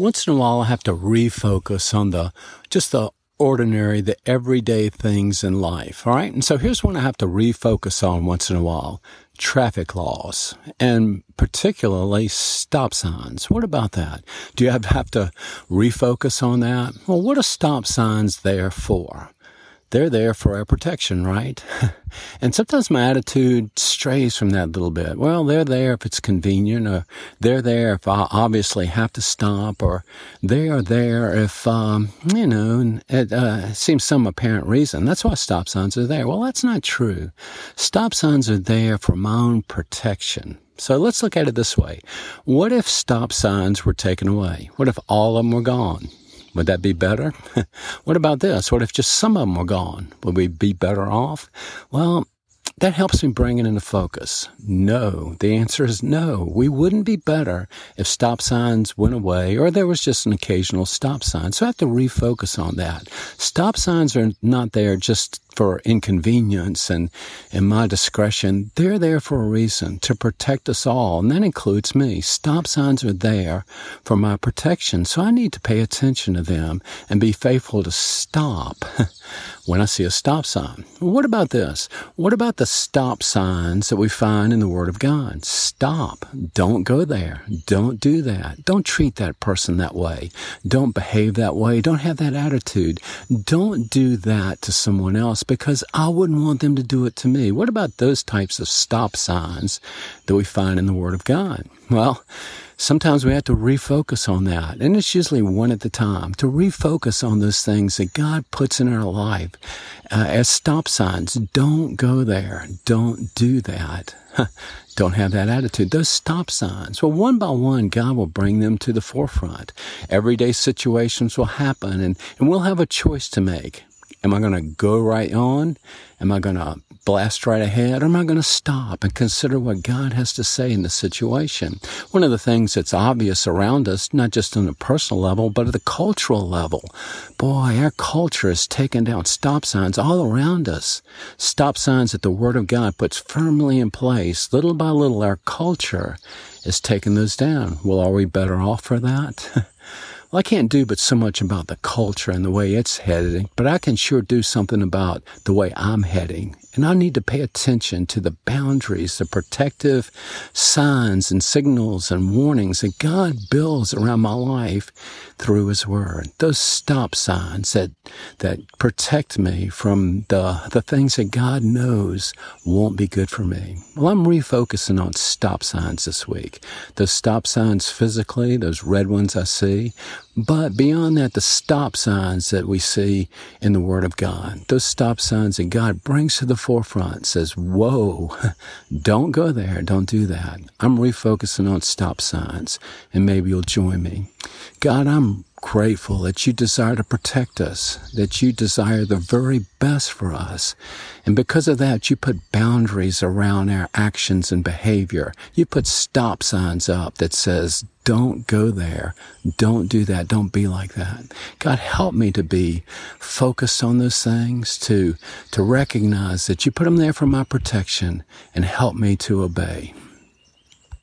once in a while I have to refocus on the just the ordinary, the everyday things in life. All right. And so here's one I have to refocus on once in a while. Traffic laws and particularly stop signs. What about that? Do you have, have to refocus on that? Well, what are stop signs there for? They're there for our protection, right? and sometimes my attitude strays from that a little bit. Well, they're there if it's convenient, or they're there if I obviously have to stop, or they are there if, um, you know, it uh, seems some apparent reason. That's why stop signs are there. Well, that's not true. Stop signs are there for my own protection. So let's look at it this way. What if stop signs were taken away? What if all of them were gone? Would that be better? what about this? What if just some of them were gone? Would we be better off? Well, that helps me bring it into focus. No. The answer is no. We wouldn't be better if stop signs went away or there was just an occasional stop sign. So I have to refocus on that. Stop signs are not there just for inconvenience and, and my discretion. They're there for a reason to protect us all. And that includes me. Stop signs are there for my protection. So I need to pay attention to them and be faithful to stop when I see a stop sign. What about this? What about the stop signs that we find in the Word of God? Stop. Don't go there. Don't do that. Don't treat that person that way. Don't behave that way. Don't have that attitude. Don't do that to someone else because I wouldn't want them to do it to me. What about those types of stop signs that we find in the Word of God? Well, sometimes we have to refocus on that. And it's usually one at a time to refocus on those things that God puts in our life uh, as stop signs. Don't go there. Don't do that. Don't have that attitude. Those stop signs. Well, one by one, God will bring them to the forefront. Everyday situations will happen and, and we'll have a choice to make. Am I going to go right on? Am I going to blast right ahead? Or am I going to stop and consider what God has to say in the situation? One of the things that's obvious around us, not just on a personal level, but at the cultural level. Boy, our culture has taken down stop signs all around us. Stop signs that the Word of God puts firmly in place. Little by little, our culture is taking those down. Well, are we better off for that? Well, I can't do but so much about the culture and the way it's heading, but I can sure do something about the way I'm heading. And I need to pay attention to the boundaries, the protective signs and signals and warnings that God builds around my life through His Word. Those stop signs that, that protect me from the, the things that God knows won't be good for me. Well, I'm refocusing on stop signs this week. Those stop signs physically, those red ones I see, but beyond that, the stop signs that we see in the Word of God, those stop signs that God brings to the forefront says, whoa, don't go there. Don't do that. I'm refocusing on stop signs and maybe you'll join me. God, I'm grateful that you desire to protect us, that you desire the very best for us. And because of that, you put boundaries around our actions and behavior. You put stop signs up that says, don't go there. Don't do that. Don't be like that. God, help me to be focused on those things, to, to recognize that you put them there for my protection and help me to obey.